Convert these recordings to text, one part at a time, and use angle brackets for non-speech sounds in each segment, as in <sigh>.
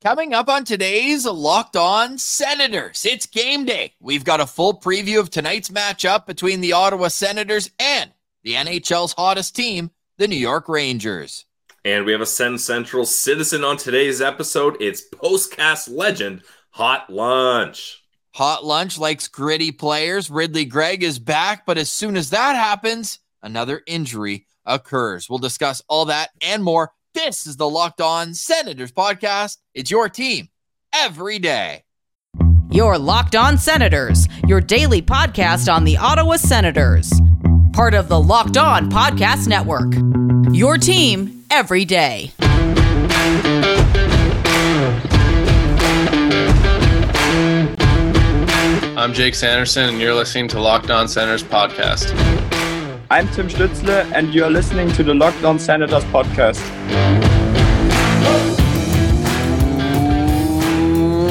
Coming up on today's Locked On Senators, it's game day. We've got a full preview of tonight's matchup between the Ottawa Senators and the NHL's hottest team, the New York Rangers. And we have a SensCentral citizen on today's episode. It's postcast legend, Hot Lunch. Hot Lunch likes gritty players. Ridly Greig is back, but as soon as that happens, another injury occurs. We'll discuss all that and more this is the Locked On Senators podcast. It's your team every day. Your Locked On Senators, your daily podcast on the Ottawa Senators. Part of the Locked On Podcast Network. Your team every day. I'm Jake Sanderson, and you're listening to Locked On Senators podcast. I'm Tim Stützle, and you're listening to the Locked On Senators podcast.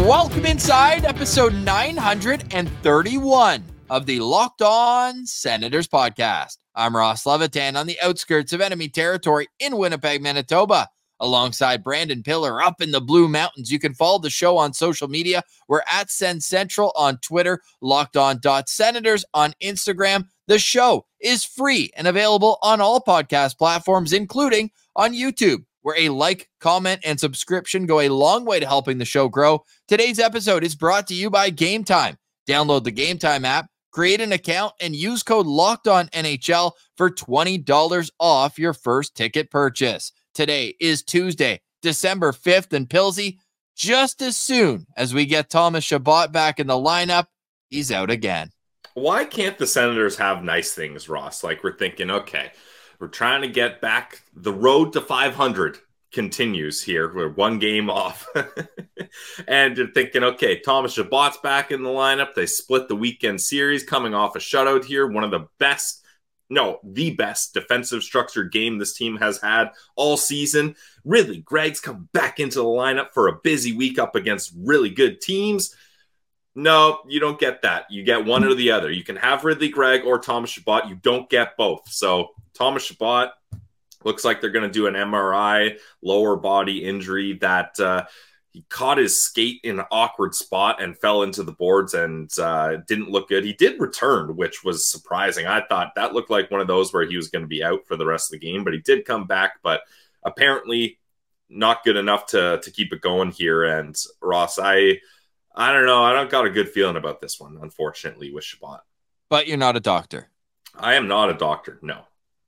Welcome inside episode 931 of the Locked On Senators podcast. I'm Ross Levitan on the outskirts of enemy territory in Winnipeg, Manitoba alongside Brandon Piller up in the Blue Mountains. You can follow the show on social media. We're at SensCentral on Twitter, locked on senators on Instagram. The show is free and available on all podcast platforms, including on YouTube, where a like, comment, and subscription go a long way to helping the show grow. Today's episode is brought to you by Game Time. Download the Game Time app, create an account, and use code Locked On NHL for $20 off your first ticket purchase. Today is Tuesday, December 5th, and Pilsy, just as soon as we get Thomas Chabot back in the lineup, he's out again. Why can't the Senators have nice things, Ross? Like we're thinking, okay, we're trying to get back the road to 500 continues here. We're one game <laughs> off. and you're thinking, okay, Thomas Chabot's back in the lineup. They split the weekend series coming off a shutout here. One of the best no, the best defensive structured game this team has had all season. Ridly Greig's come back into the lineup for a busy week up against really good teams. No, you don't get that. You get one or the other. You can have Ridly Greig or Thomas Chabot. You don't get both. So Thomas Chabot looks like they're going to do an MRI, lower body injury that uh, he caught his skate in an awkward spot and fell into the boards and uh, didn't look good. He did return, which was surprising. I thought that looked like one of those where he was going to be out for the rest of the game, but he did come back. But apparently, not good enough to to keep it going here. And Ross, I I don't know. I don't got a good feeling about this one, unfortunately, with Chabot. But you're not a doctor. I am not a doctor. No.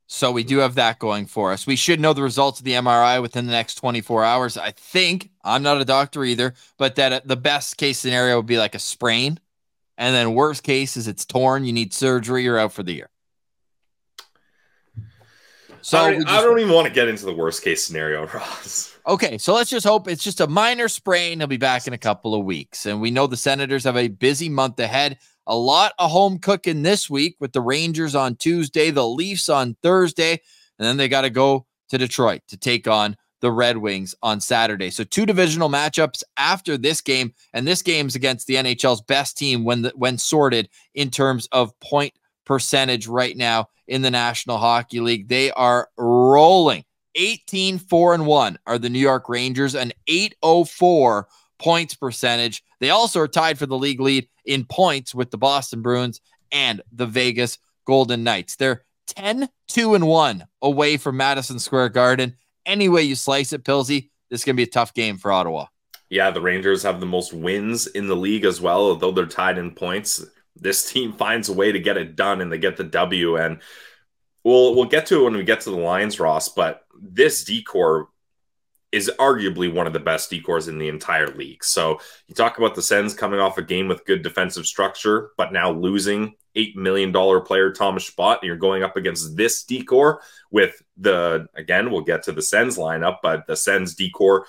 So we do have that going for us. We should know the results of the MRI within the next 24 hours. I think I'm not a doctor either, but that uh, the best case scenario would be like a sprain. And then worst case is it's torn, you need surgery, you're out for the year. So I don't, just, I don't even want to get into the worst case scenario, <laughs> Ross. Okay, so let's just hope it's just a minor sprain. He'll be back in a couple of weeks. And we know the Senators have a busy month ahead. A lot of home cooking this week with the Rangers on Tuesday, the Leafs on Thursday, and then they got to go to Detroit to take on the Red Wings on Saturday. So two divisional matchups after this game, and this game's against the NHL's best team when the, when sorted in terms of point percentage right now in the National Hockey League. They are rolling. 18 4 and 1 are the New York Rangers, an 804 points percentage. They also are tied for the league lead in points with the Boston Bruins and the Vegas Golden Knights. They're 10 2 and 1 away from Madison Square Garden. Any way you slice it, Pilsy, this is going to be a tough game for Ottawa. Yeah, the Rangers have the most wins in the league as well, although they're tied in points. This team finds a way to get it done and they get the W. And we'll we'll get to it when we get to the lines, Ross. But this D corps is arguably one of the best D corps in the entire league. So you talk about the Sens coming off a game with good defensive structure, but now losing $8 million player Thomas Chabot. And you're going up against this D corps with the, again, we'll get to the Sens lineup, but the Sens D corps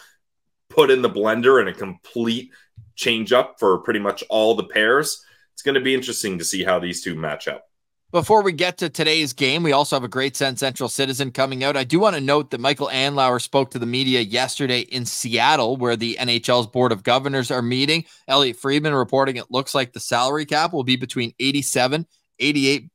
put in the blender and a complete change up for pretty much all the pairs. It's going to be interesting to see how these two match up. Before we get to today's game, we also have a great SensCentral citizen coming out. I do want to note that Michael Andlauer spoke to the media yesterday in Seattle, where the NHL's Board of Governors are meeting. Elliotte Friedman reporting it looks like the salary cap will be between 87, 88,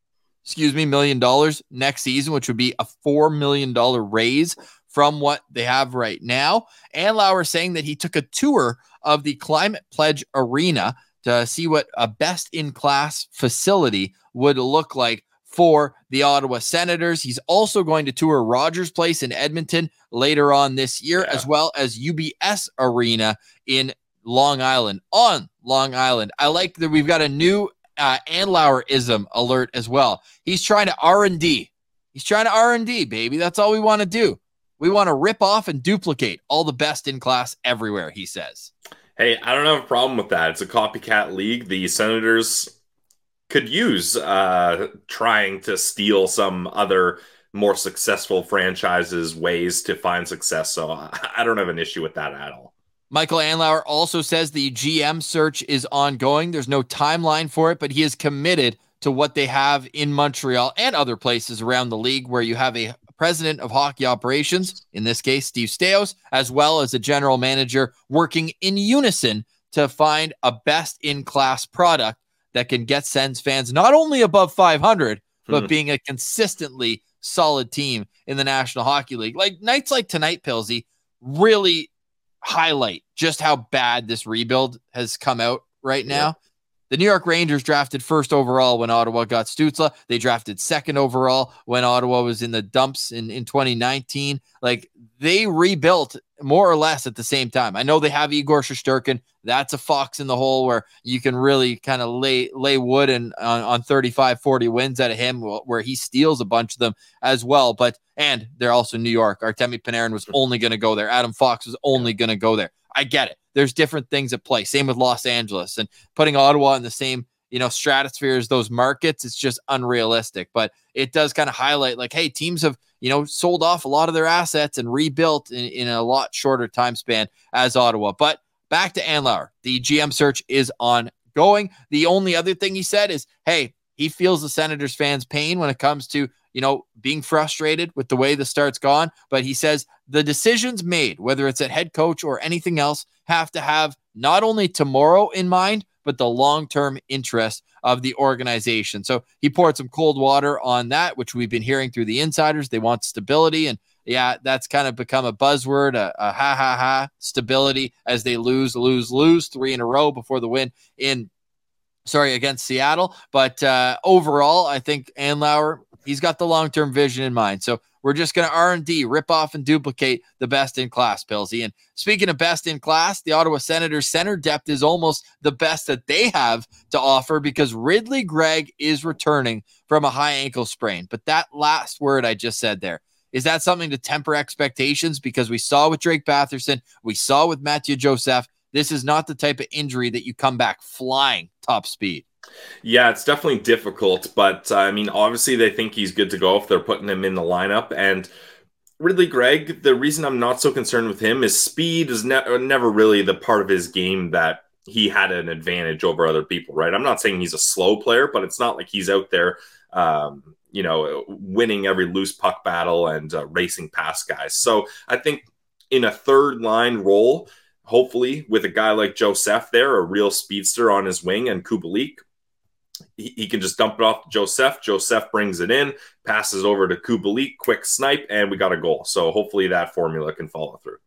excuse me, million dollars next season, which would be a $4 million raise from what they have right now. Andlauer saying that he took a tour of the Climate Pledge Arena to see what a best in class facility would look like for the Ottawa Senators. He's also going to tour Rogers Place in Edmonton later on this year, yeah. as well as UBS Arena in Long Island on Long Island. I like that we've got a new uh, Andlauerism alert as well. He's trying to R and D. He's trying to R and D, baby. That's all we want to do. We want to rip off and duplicate all the best in class everywhere. He says. Hey, I don't have a problem with that. It's a copycat league. The Senators could use uh, trying to steal some other more successful franchises' ways to find success. So I don't have an issue with that at all. Michael Andlauer also says the GM search is ongoing. There's no timeline for it, but he is committed to what they have in Montreal and other places around the league where you have a president of hockey operations, in this case, Steve Staios, as well as a general manager working in unison to find a best in class product that can get Sens fans not only above 500, but hmm. being a consistently solid team in the National Hockey League. Like nights like tonight, Pilsy, really highlight just how bad this rebuild has come out right now. The New York Rangers drafted first overall when Ottawa got Stützle. They drafted second overall when Ottawa was in the dumps in, in 2019. Like they rebuilt more or less at the same time. I know they have Igor Shesterkin. That's a fox in the hole where you can really kind of lay lay wood and on, on 35, 40 wins out of him, where he steals a bunch of them as well. But and they're also New York. Artemi Panarin was only going to go there. Adam Fox was only going to go there. I get it. There's different things at play. Same with Los Angeles and putting Ottawa in the same you know stratosphere as those markets. It's just unrealistic. But it does kind of highlight like, hey, teams have you know sold off a lot of their assets and rebuilt in, in a lot shorter time span as Ottawa. But back to Andlauer, the GM search is ongoing. The only other thing he said is, hey, he feels the Senators fans' pain when it comes to you know, being frustrated with the way the start's gone. But he says the decisions made, whether it's at head coach or anything else, have to have not only tomorrow in mind, but the long term interest of the organization. So he poured some cold water on that, which we've been hearing through the insiders. They want stability. And yeah, that's kind of become a buzzword, a, a ha ha ha stability as they lose, lose, lose three in a row before the win in sorry against Seattle. But uh, overall, I think Andlauer He's got the long term vision in mind. So we're just going to R and D, rip off and duplicate the best in class, Pilsy. And speaking of best in class, the Ottawa Senators center depth is almost the best that they have to offer because Ridly Greig is returning from a high ankle sprain. But that last word I just said there is that something to temper expectations because we saw with Drake Batherson, we saw with Mathieu Joseph. This is not the type of injury that you come back flying top speed. Yeah, it's definitely difficult, but uh, I mean, obviously they think he's good to go if they're putting him in the lineup. And Ridly Greig, the reason I'm not so concerned with him is speed is ne- never really the part of his game that he had an advantage over other people, right? I'm not saying he's a slow player, but it's not like he's out there, um, you know, winning every loose puck battle and uh, racing past guys. So I think in a third line role, hopefully with a guy like Joseph there, a real speedster on his wing, and Kubalik, he, he, can just dump it off to Joseph. Joseph brings it in, passes over to Kubalik, quick snipe, and we got a goal. So hopefully that formula can follow through.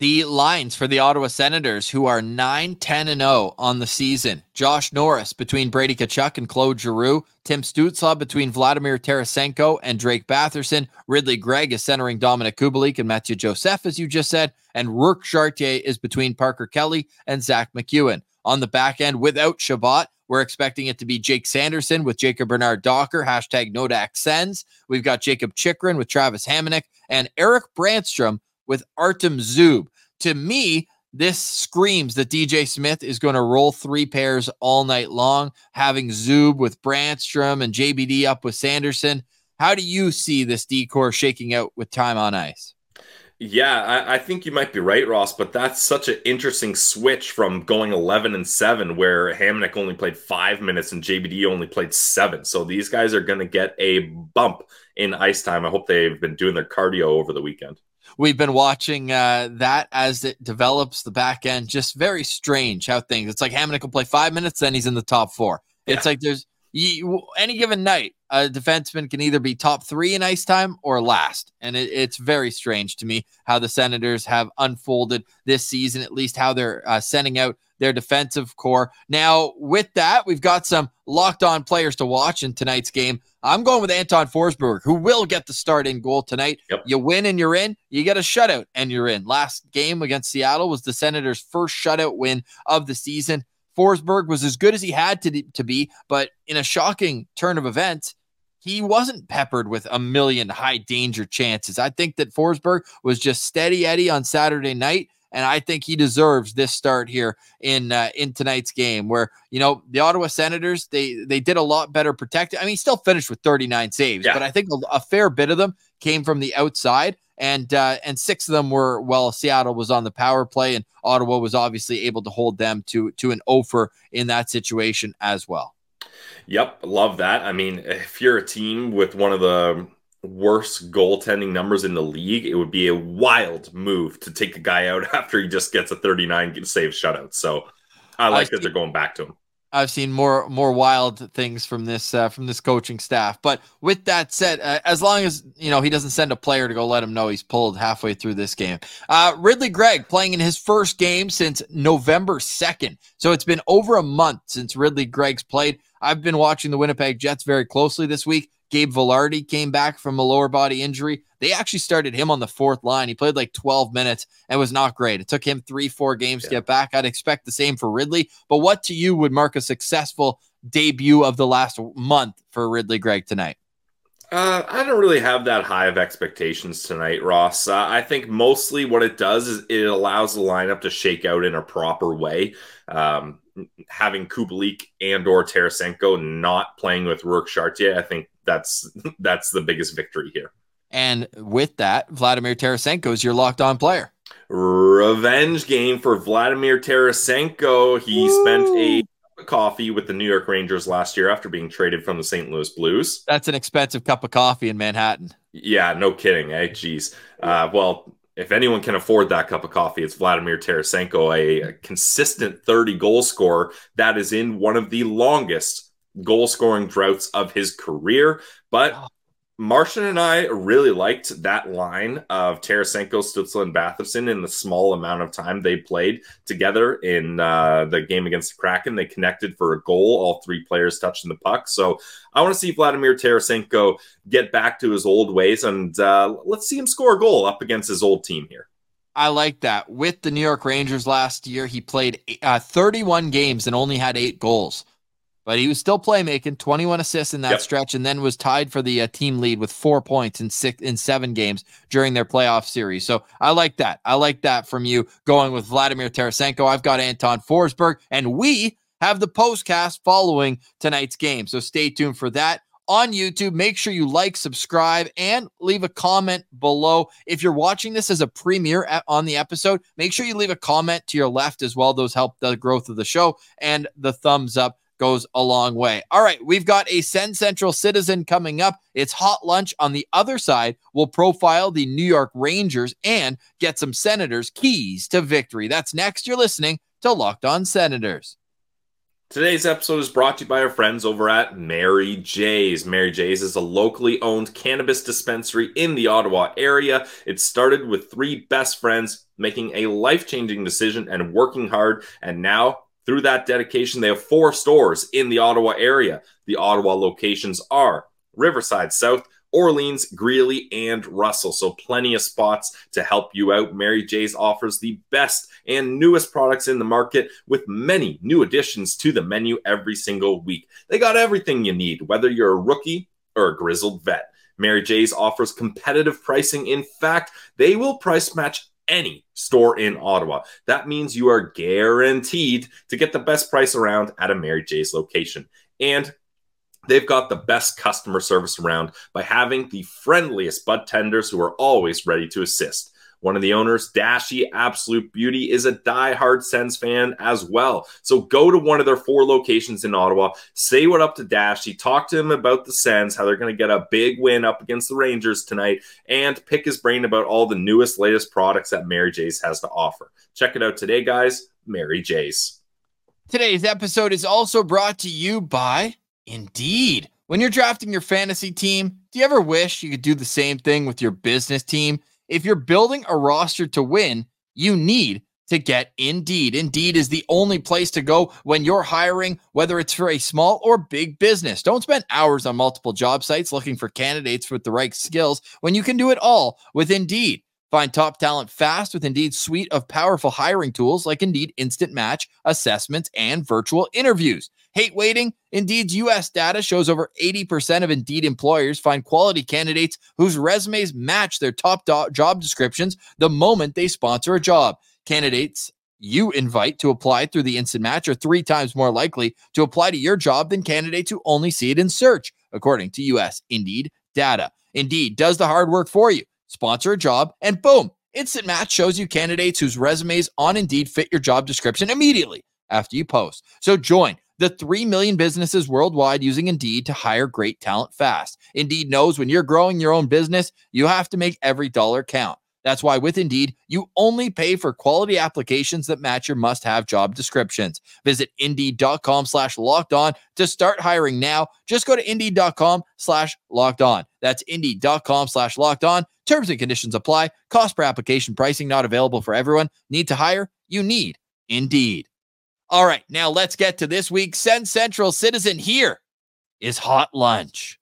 The lines for the Ottawa Senators, who are 9 10 and 0 on the season. Josh Norris between Brady Tkachuk and Claude Giroux. Tim Stützle between Vladimir Tarasenko and Drake Batherson. Ridly Greig is centering Dominik Kubalik and Mathieu Joseph, as you just said. And Rourke Chartier is between Parker Kelly and Zach MacEwen. On the back end, without Chabot, we're expecting it to be Jake Sanderson with Jacob Bernard Docker, hashtag Nodak Sens. We've got Jakob Chychrun with Travis Hamonic and Erik Brannstrom with Artem Zub. To me, this screams that DJ Smith is going to roll three pairs all night long, having Zub with Brannstrom and JBD up with Sanderson. How do you see this D corps shaking out with time on ice? Yeah, I, I, think you might be right, Ross, but that's such an interesting switch from going 11 and 7, where Hamonic only played five minutes and JBD only played seven. So these guys are going to get a bump in ice time. I hope they've been doing their cardio over the weekend. We've been watching uh, that as it develops the back end. Just very strange how things. It's like Hamonic will play five minutes, then he's in the top four. It's yeah. like there's You, any given night, a defenseman can either be top three in ice time or last. And it, it's very strange to me how the Senators have unfolded this season, at least how they're uh, sending out their defensive core. Now, with that, we've got some locked on players to watch in tonight's game. I'm going with Anton Forsberg, who will get the start in goal tonight. Yep. You win and you're in. You get a shutout and you're in. Last game against Seattle was the Senators' first shutout win of the season. Forsberg was as good as he had to, to be, but in a shocking turn of events, he wasn't peppered with a million high danger chances. I think that Forsberg was just steady Eddie on Saturday night and I think he deserves this start here in uh, in tonight's game. Where you know the Ottawa Senators they they did a lot better protected. I mean, he still finished with 39 saves, Yeah. but I think a, a fair bit of them came from the outside, and uh, and six of them were well. Seattle was on the power play, and Ottawa was obviously able to hold them to to an offer in that situation as well. Yep, love that. I mean, if you're a team with one of the worst goaltending numbers in the league, it would be a wild move to take a guy out <laughs> after he just gets a 39 save shutout. So I like I that they're going back to him. I've seen more more wild things from this uh, from this coaching staff. But with that said, uh, as long as you know he doesn't send a player to go let him know he's pulled halfway through this game. Uh, Ridly Greig playing in his first game since November second, so it's been over a month since Ridly Greig's played. I've been watching the Winnipeg Jets very closely this week. Gabe Vilardi came back from a lower body injury. They actually started him on the fourth line. He played like 12 minutes and was not great. It took him three, four games to get back. I'd expect the same for Ridly. But what to you would mark a successful debut of the last month for Ridly Greig tonight? Uh, I don't really have that high of expectations tonight, Ross. Uh, I think mostly what it does is it allows the lineup to shake out in a proper way. Um, having Kubalik and or Tarasenko not playing with Rourke Chartier, I think that's <laughs> that's the biggest victory here. And with that, Vladimir Tarasenko is your locked on player. Revenge game for Vladimir Tarasenko. He spent a cup of coffee with the New York Rangers last year after being traded from the St. Louis Blues. That's an expensive cup of coffee in Manhattan. Yeah, no kidding, eh? Jeez. Uh, well, if anyone can afford that cup of coffee, it's Vladimir Tarasenko, a, a consistent 30 goal scorer that is in one of the longest goal scoring droughts of his career. But Martian and I really liked that line of Tarasenko, Stützle, and Batherson in the small amount of time they played together in uh, the game against the Kraken. They connected for a goal, all three players touching the puck. So I want to see Vladimir Tarasenko get back to his old ways and uh, let's see him score a goal up against his old team here. I like that. With the New York Rangers last year, he played uh, 31 games and only had eight goals. But he was still playmaking, 21 assists in that Yep. stretch, and then was tied for the uh, team lead with four points in six in seven games during their playoff series. So I like that. I like that from you going with Vladimir Tarasenko. I've got Anton Forsberg, and we have the postcast following tonight's game. So stay tuned for that on YouTube. Make sure you like, subscribe, and leave a comment below. If you're watching this as a premiere on the episode, make sure you leave a comment to your left as well. Those help the growth of the show, and the thumbs up goes a long way. All right, we've got a SensCentral citizen coming up. It's hot lunch on the other side. We'll profile the New York Rangers and get some Senators' keys to victory. That's next. You're listening to Locked On Senators. Today's episode is brought to you by our friends over at Mary J's. Mary J's is a locally owned cannabis dispensary in the Ottawa area. It started with three best friends making a life changing decision and working hard. And now, through that dedication, they have four stores in the Ottawa area. The Ottawa locations are Riverside South, Orleans, Greely, and Russell. So, plenty of spots to help you out. Mary J's offers the best and newest products in the market with many new additions to the menu every single week. They got everything you need, whether you're a rookie or a grizzled vet. Mary J's offers competitive pricing. In fact, they will price match any store in Ottawa. That means you are guaranteed to get the best price around at a Mary J's location. And They've got the best customer service around by having the friendliest bud tenders who are always ready to assist. One of the owners, Dashy Absolute Beauty, is a die-hard Sens fan as well. So go to one of their four locations in Ottawa, say what up to Dashy, talk to him about the Sens, how they're going to get a big win up against the Rangers tonight, and pick his brain about all the newest, latest products that Mary J's has to offer. Check it out today, guys. Mary J's. Today's episode is also brought to you by Indeed. When you're drafting your fantasy team, do you ever wish you could do the same thing with your business team? If you're building a roster to win, you need to get Indeed. Indeed is the only place to go when you're hiring, whether it's for a small or big business. Don't spend hours on multiple job sites looking for candidates with the right skills when you can do it all with Indeed. Find top talent fast with Indeed's suite of powerful hiring tools like Indeed Instant Match, assessments, and virtual interviews. Hate waiting? Indeed's US data shows over 80% of Indeed employers find quality candidates whose resumes match their top do- job descriptions the moment they sponsor a job. Candidates you invite to apply through the instant match are three times more likely to apply to your job than candidates who only see it in search, according to US Indeed data. Indeed does the hard work for you sponsor a job, and boom, Instant Match shows you candidates whose resumes on Indeed fit your job description immediately after you post. So join the 3 million businesses worldwide using Indeed to hire great talent fast. Indeed knows when you're growing your own business, you have to make every dollar count. That's why with Indeed, you only pay for quality applications that match your must-have job descriptions. Visit Indeed.com slash locked on to start hiring now. Just go to Indeed.com slash locked on. That's Indeed.com slash locked on. Terms and conditions apply. Cost per application pricing not available for everyone. Need to hire? You need Indeed. All right, now let's get to this week's SensCentral Citizen. Here is Hot Lunch.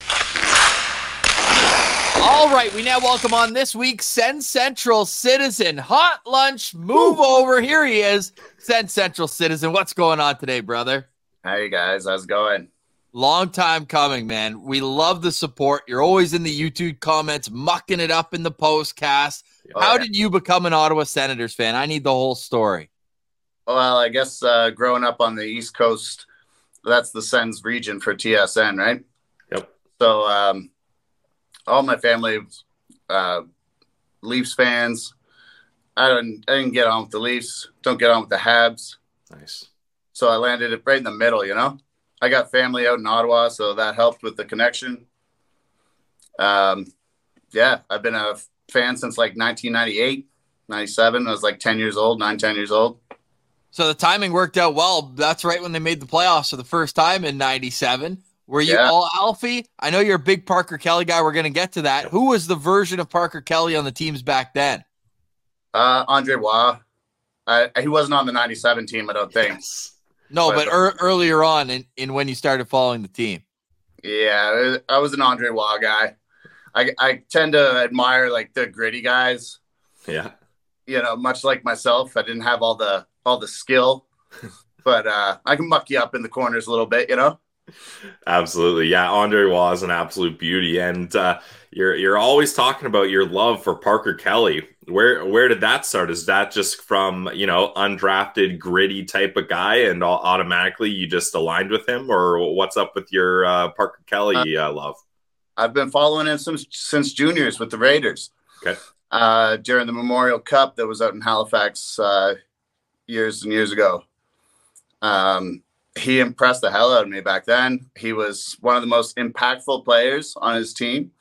All right, we now welcome on this week's SensCentral Citizen. Hot Lunch, move over. Here he is, SensCentral Citizen. What's going on today, brother? Hey guys, how's it going? Long time coming, man. We love the support. You're always in the YouTube comments, mucking it up in the postcast. Oh, How yeah. did you become an Ottawa Senators fan? I need the whole story. Well, I guess uh, growing up on the East Coast, that's the Sens region for TSN, right? Yep. So um, all my family, uh, Leafs fans. I didn't, I didn't get on with the Leafs. Don't get on with the Habs. Nice. So I landed it right in the middle, you know. I got family out in Ottawa, so that helped with the connection. Um, yeah, I've been a fan since like 1998, 97. I was like 10 years old, nine, 10 years old. So the timing worked out well. That's right when they made the playoffs for the first time in 97. Were you Yeah. all Alfie? I know you're a big Parker Kelly guy. We're going to get to that. Who was the version of Parker Kelly on the teams back then? Uh, Andre Roy. I, he wasn't on the 97 team, I don't think. Yes. No, But- but er, earlier on in, in when you started following the team. Yeah, I was an Andre Roy guy. I, I tend to admire like the gritty guys, Yeah. you know, much like myself. I didn't have all the all the skill, but uh, I can muck you up in the corners a little bit, you know. Absolutely. Yeah, Andre Roy is an absolute beauty. And uh, you're you're always talking about your love for Parker Kelly. Where where did that start? Is that just from, you know, undrafted, gritty type of guy and au- automatically you just aligned with him? Or what's up with your uh, Parker Kelly uh, love? I've been following him since since juniors with the Raiders. Okay. Uh, during the Memorial Cup that was out in Halifax uh, years and years ago. Um, he impressed the hell out of me back then. He was one of the most impactful players on his team,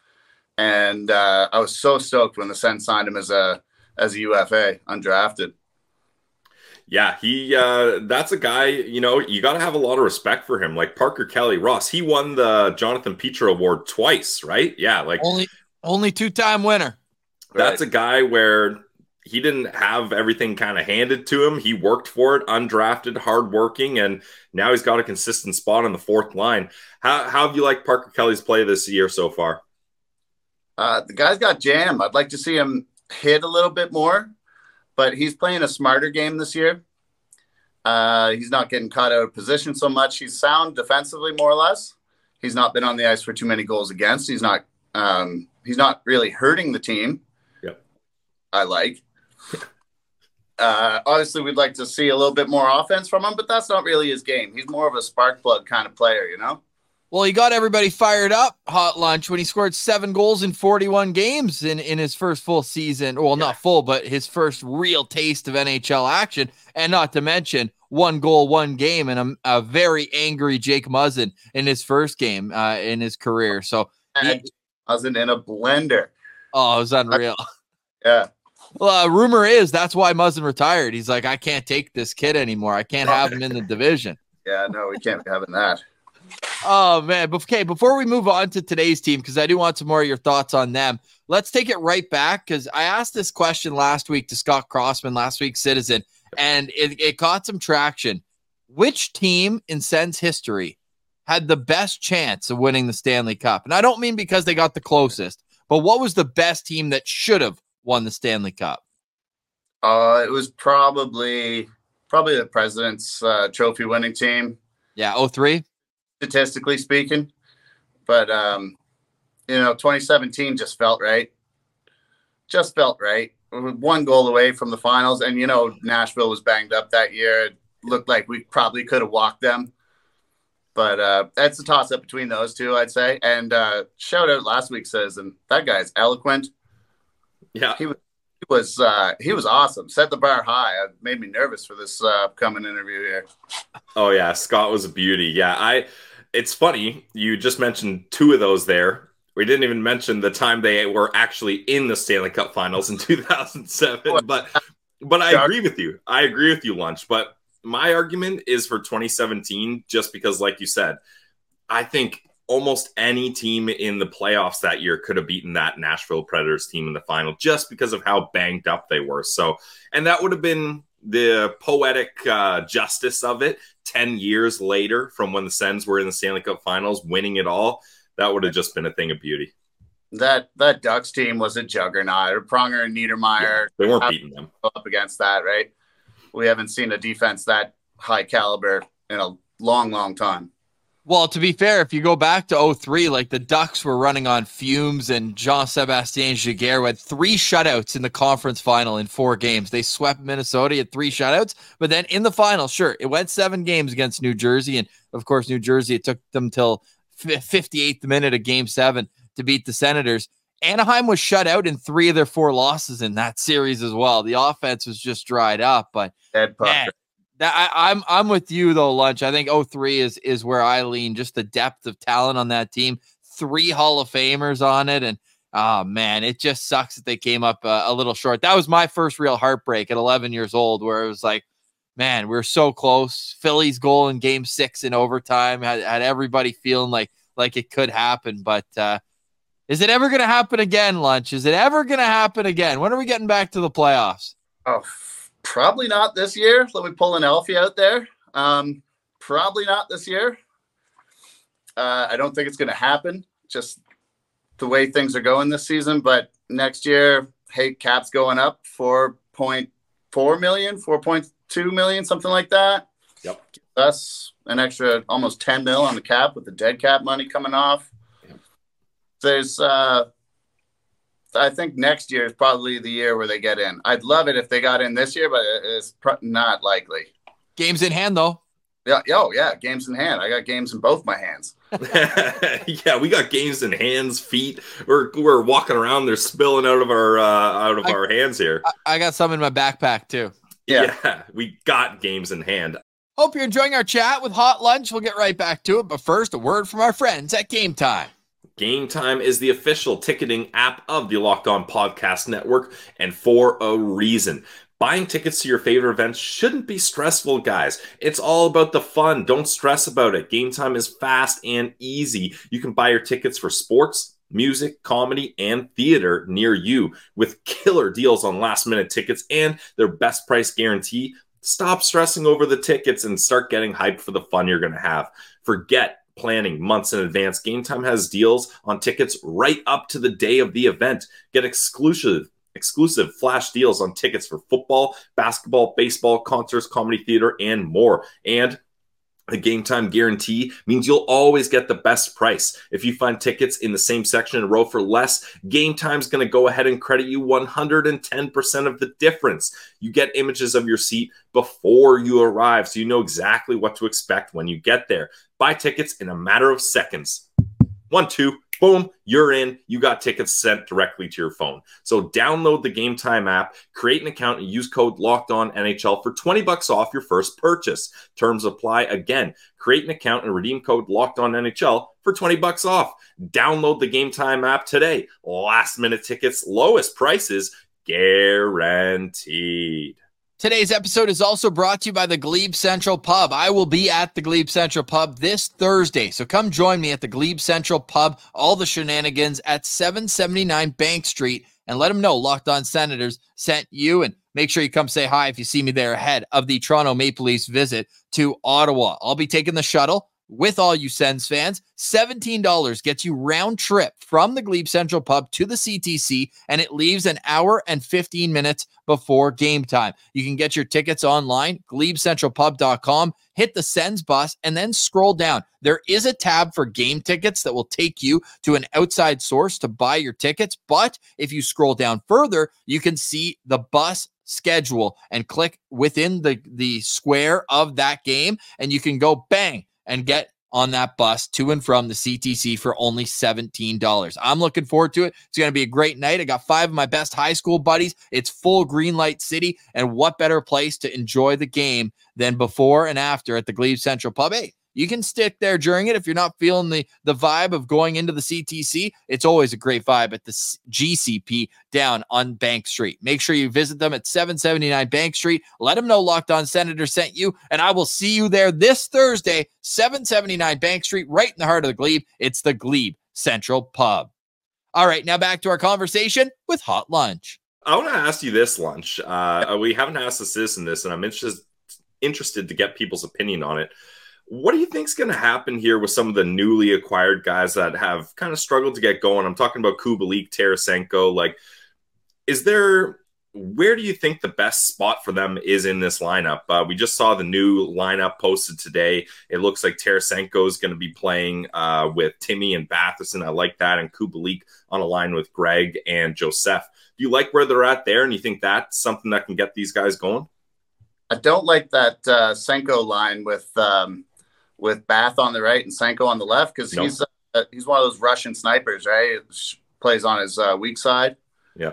and uh, I was so stoked when the Sens signed him as a as a UFA undrafted. Yeah, he uh that's a guy, you know, you got to have a lot of respect for him. Like Parker Kelly Ross, he won the Jonathan Pitre award twice, right? Yeah, like Only only two time winner. that's Right. a guy where he didn't have everything kind of handed to him. He worked for it, undrafted, hardworking, and now he's got a consistent spot on the fourth line. How, how have you liked Parker Kelly's play this year so far? Uh, the guy's got jam. I'd like to see him hit a little bit more, but he's playing a smarter game this year. Uh, he's not getting caught out of position so much. He's sound defensively, more or less. He's not been on the ice for too many goals against. He's not. Um, he's not really hurting the team. Yep. I like. Uh, obviously, we'd like to see a little bit more offense from him, but that's not really his game. He's more of a spark plug kind of player, you know. Well, he got everybody fired up, hot lunch, when he scored seven goals in 41 games in, in his first full season. Well, not full, but his first real taste of NHL action. And not to mention one goal, one game, and a, a very angry Jake Muzzin in his first game uh, in his career. So, And I was in, in a blender. oh, it was unreal. <laughs> Yeah. Well, uh, rumor is that's why Muzzin retired. He's like, I can't take this kid anymore. I can't have him in the division. <laughs> Yeah, no, we can't be having that. oh man. Okay, before we move on to today's team, because I do want some more of your thoughts on them. Let's take it right back because I asked this question last week to Scott Crossman, last week's Citizen, and it, it caught some traction. Which team in Sens history had the best chance of winning the Stanley Cup? And I don't mean because they got the closest, but what was the best team that should have won the Stanley Cup? Uh, it was probably probably the president's uh, trophy winning team. Yeah, 03? statistically speaking. But um, you know, 2017 just felt right. Just felt right. One goal away from the finals, and you know, Nashville was banged up that year. It looked like we probably could have walked them. But uh, that's a toss up between those two, I'd say. And uh, shout out last week says, and that guy's eloquent. Yeah, he was he was uh, he was awesome. Set the bar high. It made me nervous for this uh, upcoming interview here. Oh yeah, Scott was a beauty. Yeah, I. It's funny you just mentioned two of those there. We didn't even mention the time they were actually in the Stanley Cup Finals in <laughs> 2007. But but I agree with you. I agree with you, Lunch. But my argument is for 2017, just because, like you said, I think almost any team in the playoffs that year could have beaten that Nashville Predators team in the final just because of how banged up they were. So, and that would have been the poetic uh, justice of it 10 years later from when the Sens were in the Stanley Cup finals, winning it all. That would have just been a thing of beauty. That that Ducks team was a juggernaut. Pronger and Niedermayer. Yeah, they weren't beating them up against that, right? We haven't seen a defense that high caliber in a long, long time. Well, to be fair, if you go back to 03, like the Ducks were running on fumes and Jean Sebastien Giguere had three shutouts in the conference final in four games. They swept Minnesota at three shutouts, but then in the final, sure, it went seven games against New Jersey. And of course, New Jersey, it took them till 58th minute of game seven to beat the Senators. Anaheim was shut out in three of their four losses in that series as well. The offense was just dried up, but man, that I, am I'm, I'm with you though, lunch. I think 03 is is where I lean. Just the depth of talent on that team. Three Hall of Famers on it, and oh man, it just sucks that they came up uh, a little short. That was my first real heartbreak at 11 years old, where it was like, man, we are so close. Philly's goal in Game Six in overtime had, had everybody feeling like like it could happen, but. uh is it ever going to happen again, Lunch? Is it ever going to happen again? When are we getting back to the playoffs? Oh, Probably not this year. Let me pull an Alfie out there. Um, probably not this year. Uh, I don't think it's going to happen. Just the way things are going this season. But next year, hey, cap's going up 4.4 million, 4.2 million, something like that. Yep. That's an extra almost 10 mil on the cap with the dead cap money coming off. Yep. There's uh, I think next year is probably the year where they get in. I'd love it if they got in this year, but it's not likely. Games in hand, though. Yeah. Oh, yeah. Games in hand. I got games in both my hands. <laughs> <laughs> yeah, we got games in hands, feet. We're we're walking around. They're spilling out of our uh, out of I, our hands here. I got some in my backpack too. Yeah. yeah, we got games in hand. Hope you're enjoying our chat with Hot Lunch. We'll get right back to it, but first, a word from our friends at Game Time. Game Time is the official ticketing app of the Locked On Podcast Network, and for a reason. Buying tickets to your favorite events shouldn't be stressful, guys. It's all about the fun. Don't stress about it. Game Time is fast and easy. You can buy your tickets for sports, music, comedy, and theater near you with killer deals on last minute tickets and their best price guarantee. Stop stressing over the tickets and start getting hyped for the fun you're going to have. Forget planning months in advance. Game Time has deals on tickets right up to the day of the event. Get exclusive exclusive flash deals on tickets for football, basketball, baseball, concerts, comedy theater, and more. And a game time guarantee means you'll always get the best price. If you find tickets in the same section in a row for less, Game Time's going to go ahead and credit you 110% of the difference. You get images of your seat before you arrive, so you know exactly what to expect when you get there. Buy tickets in a matter of seconds. One, two, boom, you're in. You got tickets sent directly to your phone. So download the Game Time app, create an account, and use code Locked On NHL for 20 bucks off your first purchase. Terms apply again. Create an account and redeem code Locked On NHL for 20 bucks off. Download the Game Time app today. Last minute tickets, lowest prices guaranteed. Today's episode is also brought to you by the Glebe Central Pub. I will be at the Glebe Central Pub this Thursday, so come join me at the Glebe Central Pub, all the shenanigans at 779 Bank Street, and let them know Locked On Senators sent you. And make sure you come say hi if you see me there ahead of the Toronto Maple Leafs visit to Ottawa. I'll be taking the shuttle with all you Sens fans. $17 gets you round trip from the Glebe Central Pub to the CTC, and it leaves an hour and 15 minutes before game time. You can get your tickets online, glebecentralpub.com, hit the Sens bus, and then scroll down. There is a tab for game tickets that will take you to an outside source to buy your tickets. But if you scroll down further, you can see the bus schedule and click within the, the square of that game, and you can go bang and get on that bus to and from the CTC for only $17. I'm looking forward to it. It's going to be a great night. I got five of my best high school buddies. It's full green light city. And what better place to enjoy the game than before and after at the Glebe Central Pub? Hey, you can stick there during it if you're not feeling the the vibe of going into the CTC. It's always a great vibe at the GCP down on Bank Street. Make sure you visit them at 779 Bank Street. Let them know Locked On Senator sent you, and I will see you there this Thursday, 779 Bank Street, right in the heart of the Glebe. It's the Glebe Central Pub. All right, now back to our conversation with Hot Lunch. I want to ask you this, Lunch. Uh, we haven't asked the citizen this, and I'm interested interested to get people's opinion on it. What do you think is going to happen here with some of the newly acquired guys that have kind of struggled to get going? I'm talking about Kubalik, Tarasenko. Like, is there where do you think the best spot for them is in this lineup? Uh, we just saw the new lineup posted today. It looks like Tarasenko is going to be playing uh, with Timmy and Batherson. I like that, and Kubalik on a line with Greig and Joseph. Do you like where they're at there, and you think that's something that can get these guys going? I don't like that uh, Senko line with um, with Bath on the right and Senko on the left because nope. he's uh, he's one of those Russian snipers, right? Plays on his uh, weak side. Yeah.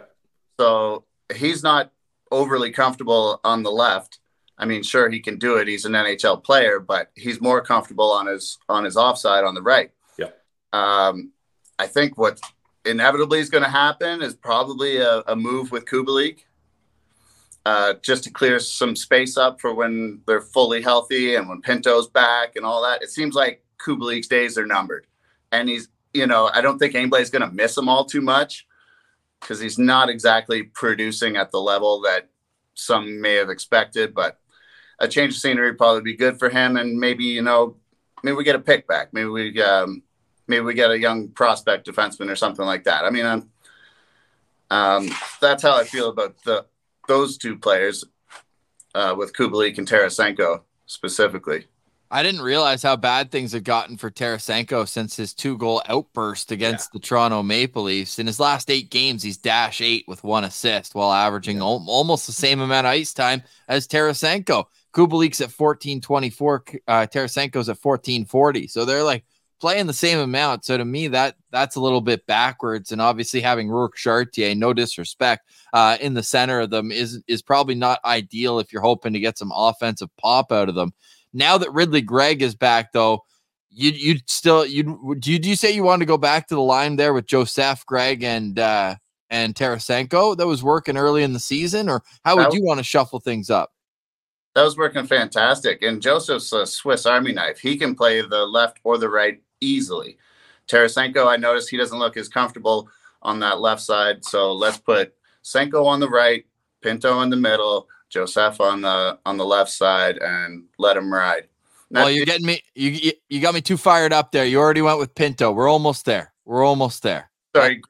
So he's not overly comfortable on the left. I mean, sure he can do it. He's an NHL player, but he's more comfortable on his on his offside on the right. Yeah. Um, I think what inevitably is going to happen is probably a, a move with Kubalik uh, just to clear some space up for when they're fully healthy and when Pinto's back and all that. It seems like Kubalik's days are numbered. And he's, you know, I don't think anybody's going to miss him all too much because he's not exactly producing at the level that some may have expected. But a change of scenery would probably be good for him. And maybe, you know, maybe we get a pick back. Maybe we, um, maybe we get a young prospect defenseman or something like that. I mean, I'm, um, that's how I feel about the those two players uh, with Kubalik and Tarasenko specifically. I didn't realize how bad things had gotten for Tarasenko since his two goal outburst against yeah. the Toronto Maple Leafs. In his last eight games, he's dash eight with one assist while averaging yeah. al- almost the same amount of ice time as Tarasenko. Kubalik's at 1424, uh, Tarasenko's at 1440. So they're like playing the same amount. So to me, that that's a little bit backwards. And obviously, having Rourke Chartier, no disrespect, uh, in the center of them is is probably not ideal if you're hoping to get some offensive pop out of them. Now that Ridly Greig is back, though, you you still you do you, do you say you want to go back to the line there with Joseph, Greig, and uh, and Tarasenko that was working early in the season, or how would you want to shuffle things up? That was working fantastic. And Joseph's a Swiss Army knife. He can play the left or the right easily. Tarasenko, I noticed he doesn't look as comfortable on that left side. So let's put Senko on the right, Pinto in the middle, Joseph on the on the left side, and let him ride. well, you're getting me. You you got me too fired up there. You already went with Pinto. We're almost there. We're almost there. Sorry,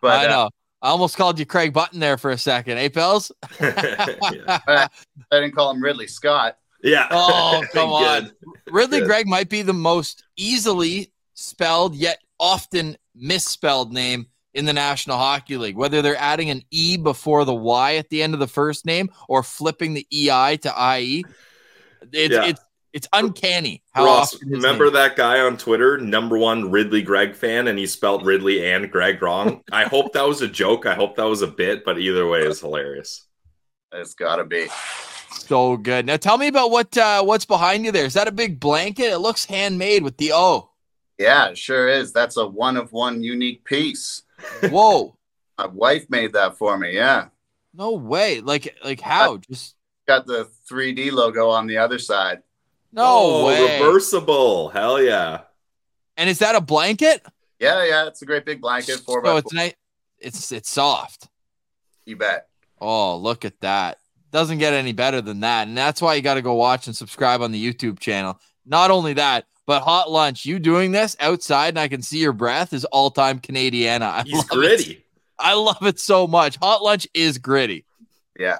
but I uh, know. Uh, I almost called you Craig Button there for a second. Hey, Pels? <laughs> <laughs> I didn't call him Ridley Scott. Yeah. <laughs> Oh, <laughs> come on. Ridly Good. Greig might be the most easily spelled yet often misspelled name in the National Hockey League. Whether they're adding an E before the Y at the end of the first name or flipping the EI to IE, it's yeah. it's it's uncanny how Ross, remember name. that guy on Twitter, number one Ridly Greig fan, and he spelled Ridley and Greg wrong. I hope that was a joke. I hope that was a bit, but either way, it's hilarious. It's gotta be. So good. Now tell me about what uh, what's behind you there. Is that a big blanket? It looks handmade with the O. Yeah, it sure is. That's a one of one unique piece. Whoa. <laughs> My wife made that for me. Yeah. No way. Like like how? Just Got the 3D logo on the other side. no oh, way. reversible. Hell yeah. And is that a blanket? Yeah, yeah, it's a great big blanket. Four by So four. it's nice. It's it's soft. You bet. Oh, look at that. Doesn't get any better than that. And that's why you got to go watch and subscribe on the YouTube channel. Not only that, but hot lunch, you doing this outside and I can see your breath is all time Canadiana. I He's love it. gritty. I love it so much. Hot lunch is gritty. Yeah.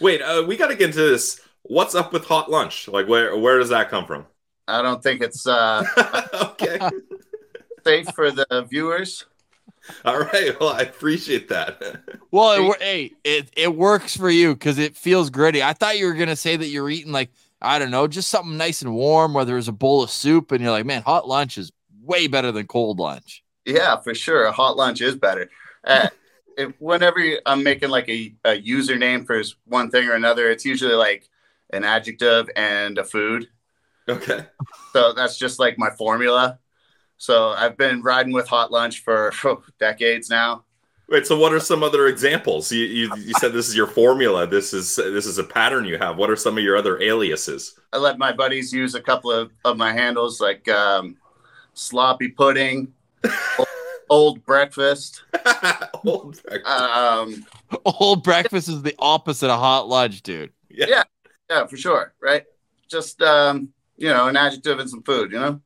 Wait, uh, we got to get into this. What's up with hot lunch? Like, where where does that come from? I don't think it's uh, <laughs> okay. <laughs> safe for the viewers. <laughs> All right. Well, I appreciate that. <laughs> Well, it, hey, it, it works for you because it feels gritty. I thought you were gonna say that you're eating like I don't know, just something nice and warm, whether it's a bowl of soup, and you're like, man, hot lunch is way better than cold lunch. Yeah, for sure. A hot lunch is better. Uh, <laughs> if, whenever I'm making like a, a username for one thing or another, it's usually like an adjective and a food. Okay. So that's just like my formula. So I've been riding with hot lunch for <laughs> decades now. Wait. So, what are some other examples? You, you you said this is your formula. This is this is a pattern you have. What are some of your other aliases? I let my buddies use a couple of, of my handles like um, sloppy pudding, old, <laughs> old breakfast. <laughs> Old breakfast. Um, Old breakfast is the opposite of hot lunch, dude. yeah. yeah, for sure. Right. Just, um, you know, an adjective and some food, you know?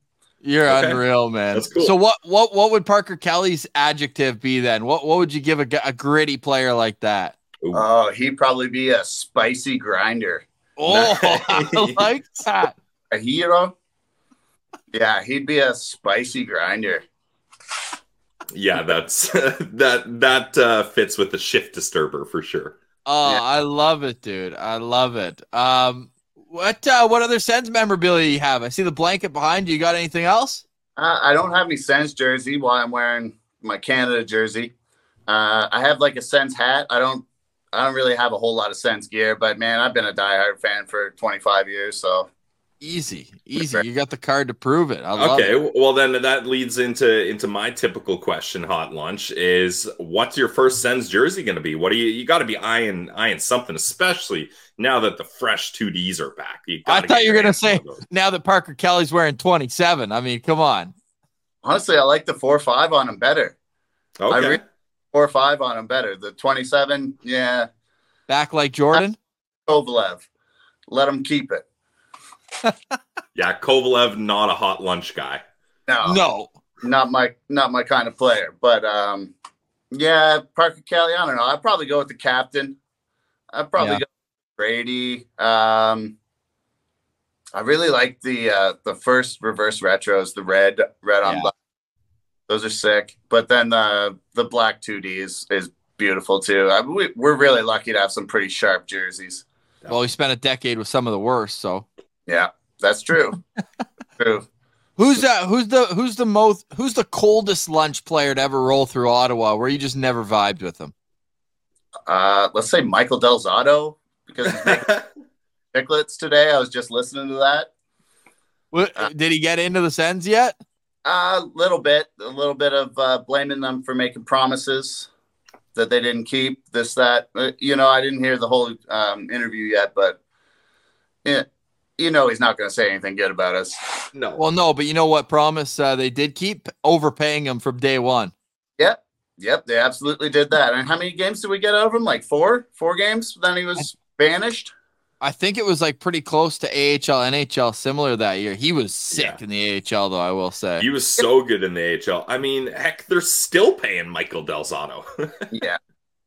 You're Okay. unreal, man. That's cool. So what what what would Parker Kelly's adjective be then? What what would you give a gritty player like that? Oh, he'd probably be a spicy grinder. Oh, <laughs> I Nice. like <laughs> that. A hero? Yeah, he'd be a spicy grinder. Yeah, that's <laughs> that that uh, fits with the shift disturber for sure. Oh, Yeah. I love it, dude. I love it. Um, what uh, what other Sens memorabilia you have? I see the blanket behind you. You got anything else? Uh, I don't have any Sens jersey while I'm wearing my Canada jersey. Uh, I have like a Sens hat. I don't. I don't really have a whole lot of Sens gear, but man, I've been a diehard fan for 25 years. So Easy, easy. You got the card to prove it. I love Okay, it. well then that leads into into my typical question. Hot lunch is what's your first Sens jersey going to be? What do you you got to be eyeing eyeing something, especially now that the fresh two Ds are back. You I thought you were gonna say now that Parker Kelly's wearing 27. I mean, come on. honestly, I like the four five on him better. I Okay, re- Four five on him better. The 27, yeah, Back like Jordan. Kovalev. Let him keep it. Yeah, Kovalev not a hot lunch guy. No, No. not my not my kind of player. But um, yeah, Parker Kelly. I don't know. I'd probably go with the captain. I'd probably Yeah. go with Brady. Um, I really like the uh, the first reverse retros, the red red on Yeah. black. Those are sick. But then the the black two D is is beautiful too. I, we, we're really lucky to have some pretty sharp jerseys. Well, we spent a decade with some of the worst. So Yeah, that's true. <laughs> true. who's uh who's the who's the most who's the coldest lunch player to ever roll through Ottawa where you just never vibed with him? Uh, let's say Michael Del Zotto because <laughs> chiclets today. I was just listening to that. What, Uh, did he get into the Sens yet? A little bit, a little bit of uh, blaming them for making promises that they didn't keep. This, that. Uh, you know, I didn't hear the whole um, interview yet, but yeah, you know, he's not going to say anything good about us. no, Well, no, but you know what promise uh, they did keep overpaying him from day one. Yep, yep, they absolutely did that. And how many games did we get out of him? Like four, four games. Then he was banished. I think it was like pretty close to AHL, NHL, similar that year. He was sick Yeah. in the AHL, though. I will say. he was so good in the AHL. I mean, heck, they're still paying Michael Del Zotto. <laughs> Yeah,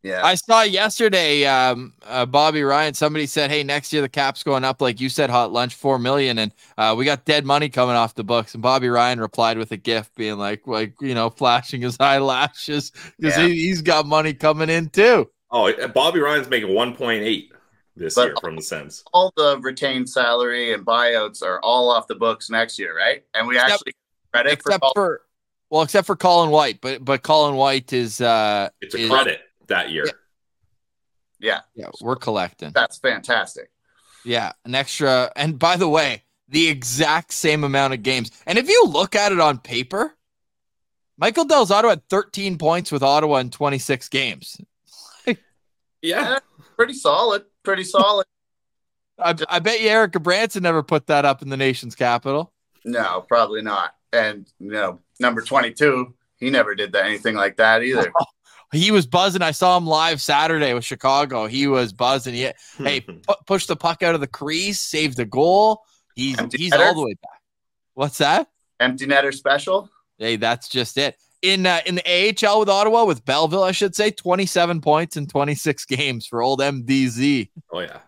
yeah. I saw yesterday, um, uh, Bobby Ryan. Somebody said, "Hey, next year the cap's going up, like you said, hot lunch four million, and uh, we got dead money coming off the books." And Bobby Ryan replied with a gift, being like, like you know, flashing his <laughs> eyelashes because Yeah. he, he's got money coming in too. oh, Bobby Ryan's making 1.8 this But- year from the Sens. all the retained salary and buyouts are all off the books next year, right? And we Except- actually credit for Except all, for, well, except for Colin White, but but Colin White is uh, It's a is- credit that year. yeah, Yeah, we're collecting. that's fantastic. Yeah, an extra. And by the way, the exact same amount of games. And if you look at it on paper, Michael Del Zotto had 13 points with Ottawa in 26 games. <laughs> Yeah, pretty solid. Pretty solid. <laughs> I, I bet you Erik Brannstrom never put that up in the nation's capital. no, probably not. And you know, number twenty-two, he never did that anything like that either. <laughs> He was buzzing. I saw him live Saturday with Chicago. He was buzzing. He, <laughs> hey, pu- push the puck out of the crease, saved the goal. He's Empty he's netter? all the way back. What's that? Empty netter special. Hey, that's just it. In uh, in the AHL with Ottawa with Belleville, I should say, 27 points in 26 games for old MDZ. oh yeah.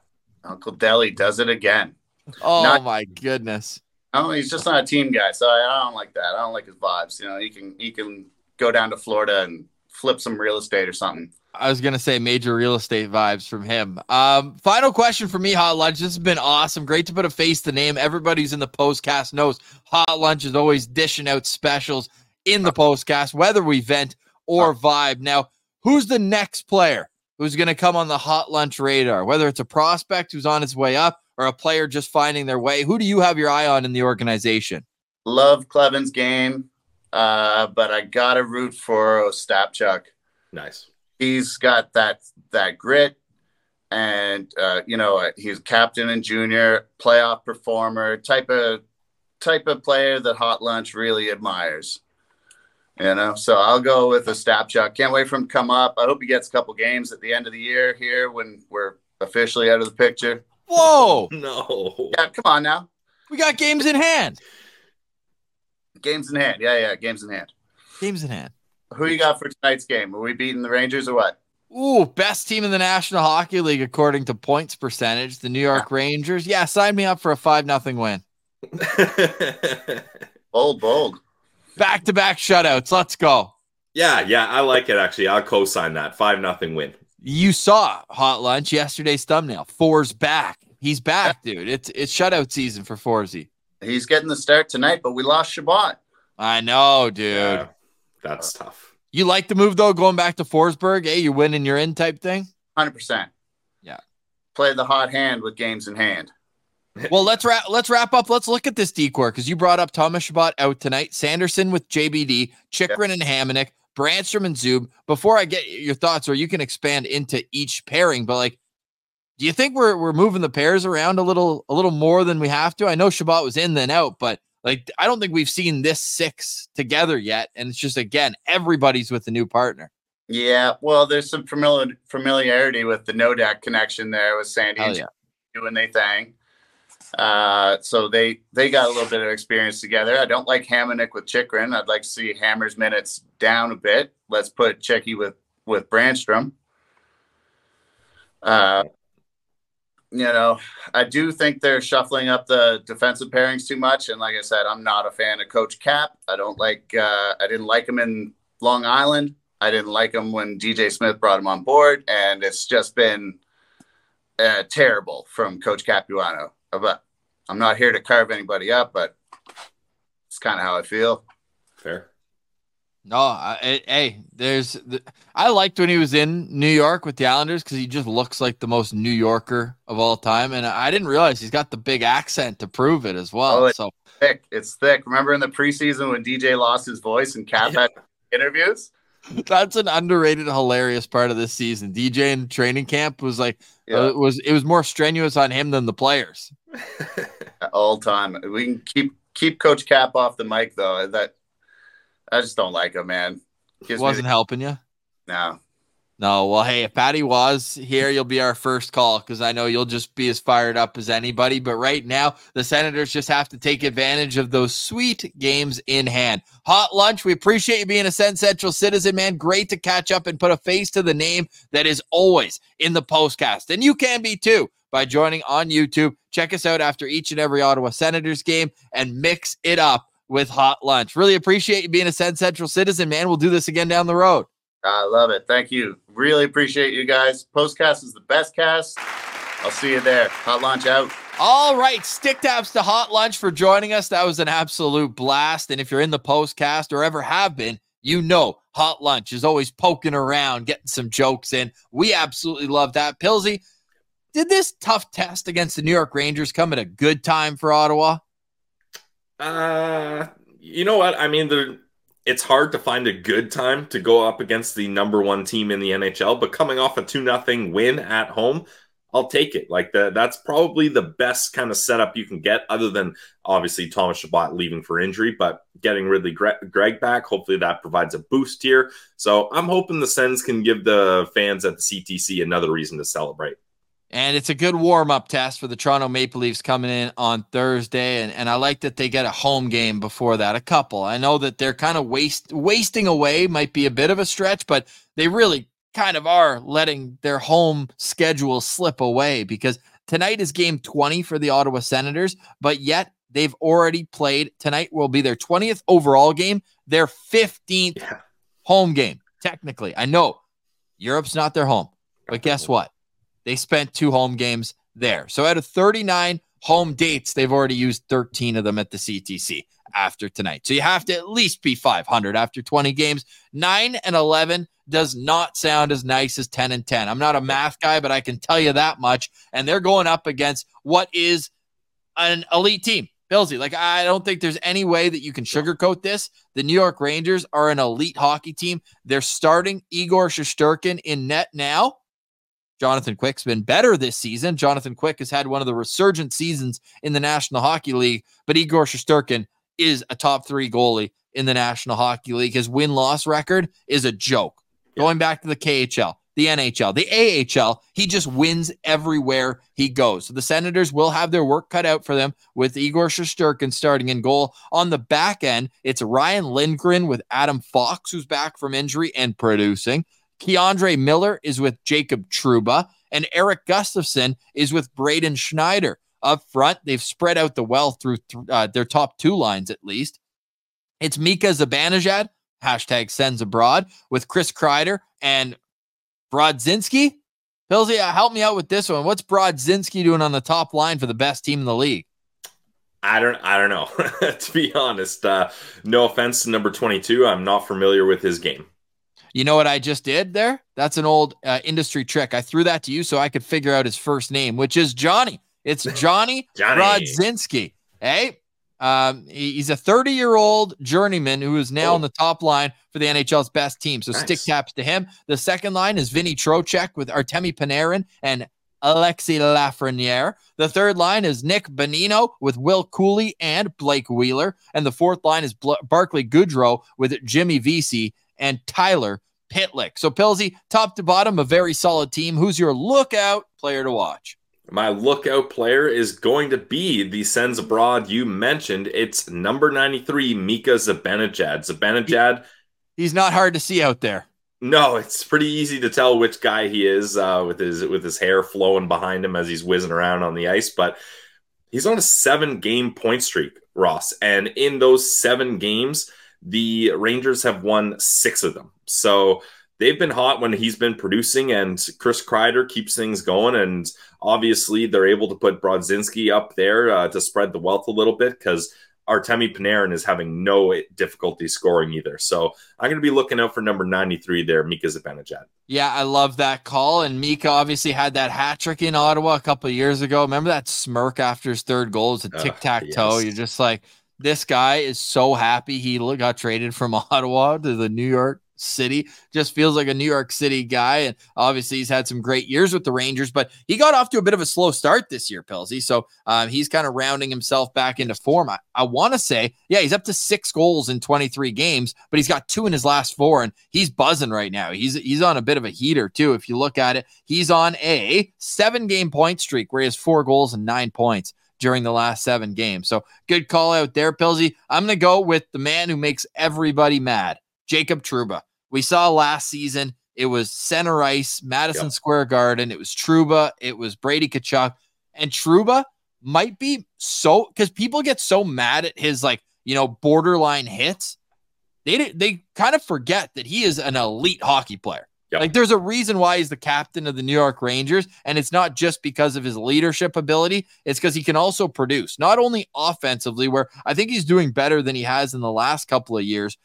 Uncle Deli does it again. Oh Not- my goodness. Oh, he's just not a team guy, so I, I don't like that. I don't like his vibes. You know, he can he can go down to Florida and flip some real estate or something. I was gonna say major real estate vibes from him. Um, final question for me, Hot Lunch. This has been awesome. Great to put a face to name. Everybody's in the postcast knows Hot Lunch is always dishing out specials in the postcast, whether we vent or vibe. Now, who's the next player who's gonna come on the Hot Lunch radar? Whether it's a prospect who's on his way up or a player just finding their way, who do you have your eye on in the organization? Love Kleven's game, uh, but I gotta root for Ostapchuk. Nice. He's got that that grit, and uh, you know uh, he's captain and junior, playoff performer, type of type of player that Hot Lunch really admires. You know, so I'll go with Ostapchuk. Can't wait for him to come up. I hope he gets a couple games at the end of the year here when we're officially out of the picture. Whoa, No. Yeah, come on now. we got games in hand. Games in hand. Yeah, yeah, games in hand. Games in hand. Who you got for tonight's game? Are we beating the Rangers or what? Ooh, best team in the National Hockey League according to points percentage, the New York Rangers. Yeah, sign me up for a 5 nothing win. <laughs> Bold, bold. Back to back shutouts. Let's go. yeah, yeah, I like it actually. I'll co-sign that. Five nothing win. You saw Hot Lunch yesterday's thumbnail. Four's back. He's back, dude. It's it's shutout season for Forzy. He's getting the start tonight, but we lost Chabot. I know, dude. Yeah, that's uh, tough. You like the move though, going back to Forsberg? Hey, you're winning, you're in type thing. 100%. Yeah. Play the hot hand with games in hand. <laughs> Well, let's wrap. Let's wrap up. Let's look at this D corps because you brought up Thomas Chabot out tonight, Sanderson with JBD, Chychrun and Hamonic, Brannstrom and Zub. Before I get your thoughts, or you can expand into each pairing, but like, do you think we're we're moving the pairs around a little a little more than we have to? I know Chabot was in then out, but like, I don't think we've seen this six together yet, and it's just again everybody's with a new partner. Yeah, well, there's some familiar, familiarity with the Nodak connection there with Sandy and yeah. doing their thing. Uh, so they they got a little bit of experience together. I don't like Hamonic with Chychrun. I'd like to see Hammer's minutes down a bit. Let's put Checky with with Brannstrom. Uh, you know, I do think they're shuffling up the defensive pairings too much. And like I said, I'm not a fan of Coach Cap. I don't like. Uh, I didn't like him in Long Island. I didn't like him when DJ Smith brought him on board, and it's just been uh, terrible from Coach Capuano. But I'm not here to carve anybody up, but it's kind of how I feel. Fair. No, I, I- hey, there's. The, I liked when he was in New York with the Islanders because he just looks like the most New Yorker of all time, and I didn't realize he's got the big accent to prove it as well. Oh, it- so Thick, it's thick. Remember in the preseason when DJ lost his voice and Cap had interviews? <laughs> that's an underrated, hilarious part of this season. DJ in training camp was like, Yeah, uh, it was it was more strenuous on him than the players. <laughs> all time. We can keep keep Coach Cap off the mic though. That I just don't like him, man. Gives me Wasn't helping you. no. No, well, hey, if Patty was here, you'll be our first call because I know you'll just be as fired up as anybody. But right now, the Senators just have to take advantage of those sweet games in hand. Hot lunch. We appreciate you being a SensCentral citizen, man. Great to catch up and put a face to the name that is always in the postcast. And you can be too by joining on YouTube. Check us out after each and every Ottawa Senators game and mix it up with hot lunch. Really appreciate you being a SensCentral citizen, man. We'll do this again down the road. I love it. Thank you. Really appreciate you guys. Postcast is the best cast. I'll see you there. Hot Lunch out. All right, stick taps to Hot Lunch for joining us. That was an absolute blast. And if you're in the postcast or ever have been, you know Hot Lunch is always poking around, getting some jokes in. We absolutely love that. Pilsy, did this tough test against the New York Rangers come at a good time for Ottawa? Uh, you know what? I mean, it's hard to find a good time to go up against the number one team in the NHL, but coming off a 2 0 win at home, I'll take it. Like the, that's probably the best kind of setup you can get, other than obviously Thomas Chabot leaving for injury, but getting Ridly Greig back. Hopefully that provides a boost here. So I'm hoping the Sens can give the fans at the CTC another reason to celebrate. And it's a good warm up test for the Toronto Maple Leafs coming in on Thursday. And, and I like that they get a home game before that, a couple. I know that they're kind of waste, wasting away, might be a bit of a stretch, but they really kind of are letting their home schedule slip away because tonight is game 20 for the Ottawa Senators, but yet they've already played. Tonight will be their 20th overall game, their 15th yeah. home game, technically. I know Europe's not their home, but guess what? They spent two home games there. So out of 39 home dates, they've already used 13 of them at the CTC after tonight. So you have to at least be 500 after 20 games. 9 and 11 does not sound as nice as 10 and 10. I'm not a math guy, but I can tell you that much. And they're going up against what is an elite team. Pilsy, like I don't think there's any way that you can sugarcoat this. The New York Rangers are an elite hockey team. They're starting Igor Shesterkin in net now. Jonathan Quick's been better this season. Jonathan Quick has had one of the resurgent seasons in the National Hockey League, but Igor Shesterkin is a top three goalie in the National Hockey League. His win loss record is a joke. Yeah. Going back to the KHL, the NHL, the AHL, he just wins everywhere he goes. So the Senators will have their work cut out for them with Igor Shesterkin starting in goal. On the back end, it's Ryan Lindgren with Adam Fox, who's back from injury and producing. K'Andre Miller is with Jacob Trouba, and Erik Gustafsson is with Braden Schneider. Up front, they've spread out the wealth through th- uh, their top two lines at least. It's Mika Zibanejad, hashtag Sens abroad, with Chris Kreider and Brodzinski. Pilsy, uh, help me out with this one. What's Brodzinski doing on the top line for the best team in the league? I don't I don't know. <laughs> to be honest, uh, no offense to number 22, I'm not familiar with his game. You know what I just did there? That's an old uh, industry trick. I threw that to you so I could figure out his first name, which is Johnny. It's <laughs> Johnny, Johnny. Brodzinski. Hey, um, he's a 30 year old journeyman who is now oh. on the top line for the NHL's best team. So nice. stick taps to him. The second line is Vinny Trocheck with Artemi Panarin and Alexi Lafreniere. The third line is Nick Bonino with Will Cooley and Blake Wheeler. And the fourth line is Bl- Barclay Goodrow with Jimmy Vesey and Tyler Pitlick. So, Pilsy, top to bottom, a very solid team. Who's your lookout player to watch? My lookout player is going to be the Sens abroad you mentioned. It's number 93, Mika Zibanejad. Zibanejad. He's not hard to see out there. No, it's pretty easy to tell which guy he is uh, with his with his hair flowing behind him as he's whizzing around on the ice. But he's on a seven game point streak, Ross, and in those seven games, the Rangers have won six of them. So they've been hot when he's been producing, and Chris Kreider keeps things going. And obviously, they're able to put Brodzinski up there uh, to spread the wealth a little bit because Artemi Panarin is having no difficulty scoring either. So I'm going to be looking out for number 93 there, Mika Zibanejad. Yeah, I love that call. And Mika obviously had that hat trick in Ottawa a couple years ago. Remember that smirk after his third goal? It's a tic tac toe. Yes. You're just like, this guy is so happy he got traded from <laughs> Ottawa to the New York City. Just feels like a New York City guy. And obviously, he's had some great years with the Rangers, but he got off to a bit of a slow start this year, Pilsy. So um, he's kind of rounding himself back into form. I, I want to say, yeah, he's up to six goals in 23 games, but he's got two in his last four, and he's buzzing right now. He's he's on a bit of a heater too. If you look at it, he's on a seven game point streak where he has four goals and nine points during the last seven games. So good call out there, Pilsy. I'm going to go with the man who makes everybody mad, Jacob Trouba. We saw last season it was center ice, Madison yep. Square Garden. It was Trouba. It was Brady Tkachuk. And Trouba might be so because people get so mad at his like you know borderline hits. They they kind of forget that he is an elite hockey player. Yep. Like there's a reason why he's the captain of the New York Rangers, and it's not just because of his leadership ability. It's because he can also produce, not only offensively, where I think he's doing better than he has in the last couple of years,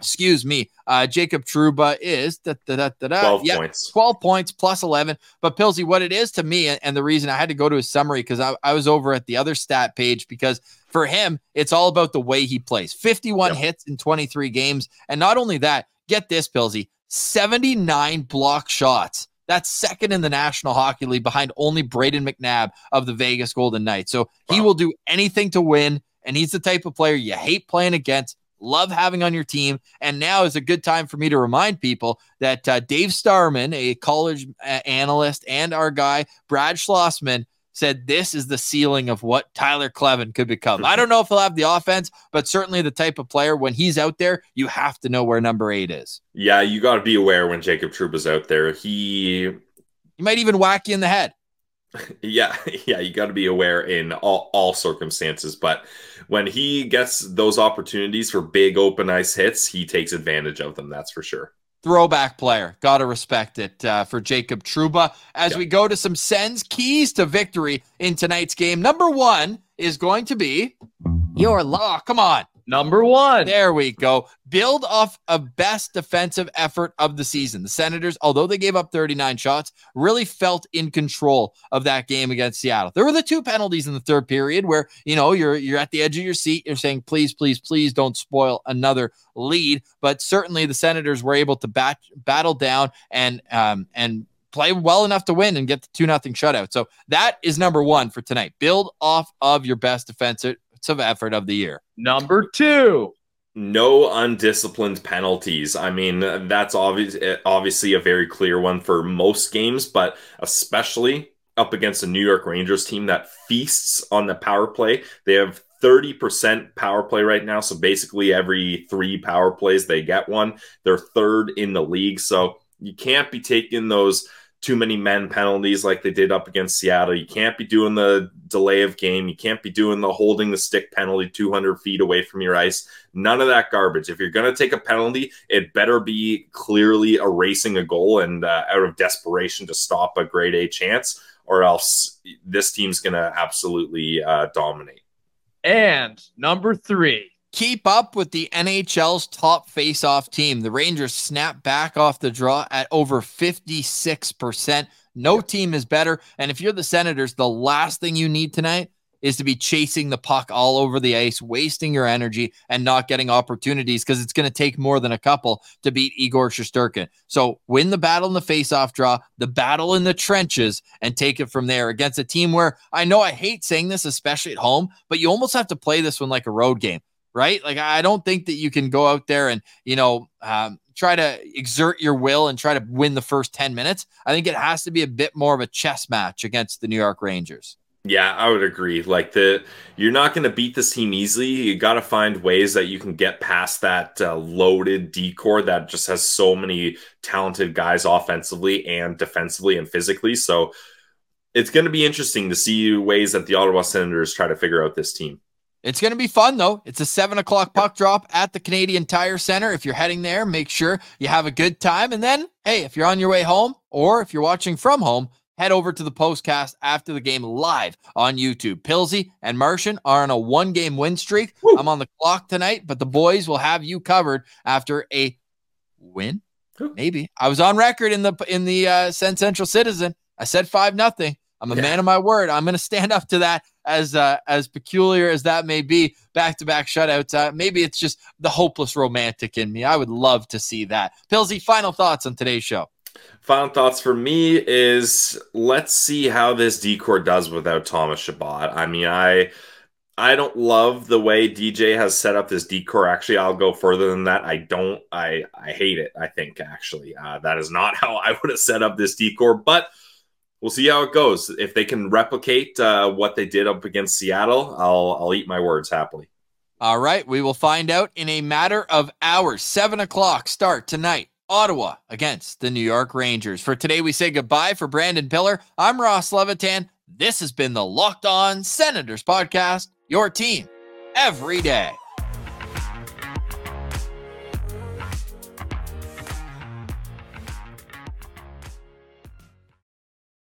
excuse me, uh, Jacob Trouba is da, da, da, da, da, 12 yeah, points. 12 points plus 11. But Pilsy, what it is to me, and, and the reason I had to go to his summary because I, I was over at the other stat page because for him, it's all about the way he plays 51 Yep. hits in 23 games. And not only that, get this, Pilsy 79 block shots. That's second in the National Hockey League behind only Brayden McNabb of the Vegas Golden Knights. So he Wow. will do anything to win. And he's the type of player you hate playing against, love having on your team. And now is a good time for me to remind people that uh, Dave Starman, a college uh, analyst, and our guy, Brad Schlossman, said this is the ceiling of what Tyler Kleven could become. I mm-hmm. don't know if he'll have the offense, but certainly the type of player when he's out there, you have to know where number eight is. Yeah, you got to be aware when Jacob Trouba's out there. He He might even whack you in the head. <laughs> Yeah, yeah, you got to be aware in all, all circumstances. But when he gets those opportunities for big open ice hits, he takes advantage of them. That's for sure. Throwback player. Got to respect it uh, for Jacob Trouba. As Yeah. we go to some Sens keys to victory in tonight's game. Number one is going to be Your Oh, come on. Number one. There we go. Build off a best defensive effort of the season. The Senators, although they gave up 39 shots, really felt in control of that game against Seattle. There were the two penalties in the third period where, you know, you're you're at the edge of your seat, you're saying, please, please, please don't spoil another lead. But certainly the Senators were able to bat, battle down and um and play well enough to win and get the two nothing shutout. So that is number one for tonight. Build off of your best defensive effort of the year. Number two. No undisciplined penalties. I mean, that's obvious, obviously a very clear one for most games, but especially up against a New York Rangers team that feasts on the power play. They have 30% power play right now. So basically, every three power plays, they get one. They're third in the league. So you can't be taking those too many men penalties like they did up against Seattle. You can't be doing the delay of game. You can't be doing the holding the stick penalty 200 feet away from your ice. None of that garbage. If you're going to take a penalty, it better be clearly erasing a goal and uh, out of desperation to stop a grade A chance, or else this team's going to absolutely uh, dominate. And number three. Keep up with the NHL's top face-off team. The Rangers snap back off the draw at over 56%. No team is better. And if you're the Senators, the last thing you need tonight is to be chasing the puck all over the ice, wasting your energy and not getting opportunities because it's going to take more than a couple to beat Igor Shesterkin. So win the battle in the face-off draw, the battle in the trenches, and take it from there against a team where I know I hate saying this, especially at home, but you almost have to play this one like a road game right? Like I don't think that you can go out there and you know um, try to exert your will and try to win the first ten minutes. I think it has to be a bit more of a chess match against the New York Rangers. Yeah, I would agree. Like the you're not going to beat this team easily. You got to find ways that you can get past that uh, loaded D corps that just has so many talented guys offensively and defensively and physically. So it's going to be interesting to see ways that the Ottawa Senators try to figure out this team. It's going to be fun though. It's a seven o'clock puck drop at the Canadian Tire Center. If you're heading there, make sure you have a good time. And then, hey, if you're on your way home or if you're watching from home, head over to the postcast after the game live on YouTube. Pilsy and Martian are on a one game win streak. Woo. I'm on the clock tonight, but the boys will have you covered after a win. Maybe I was on record in the in the uh, SensCentral Citizen. I said five nothing. I'm a Yeah. man of my word. I'm going to stand up to that as uh, as peculiar as that may be. Back to back shutouts. Uh, maybe it's just the hopeless romantic in me. I would love to see that. Pilsy, final thoughts on today's show. Final thoughts for me is let's see how this D corps does without Thomas Chabot. I mean, I I don't love the way DJ has set up this D corps. Actually, I'll go further than that. I don't. I I hate it. I think actually uh, that is not <laughs> how I would have set up this D corps. But we'll see how it goes. If they can replicate uh, what they did up against Seattle, I'll I'll eat my words happily. All right, we will find out in a matter of hours. Seven o'clock start tonight. Ottawa against the New York Rangers. For today, we say goodbye for Brandon Piller. I'm Ross Levitan. This has been the Locked On Senators podcast, your team every day.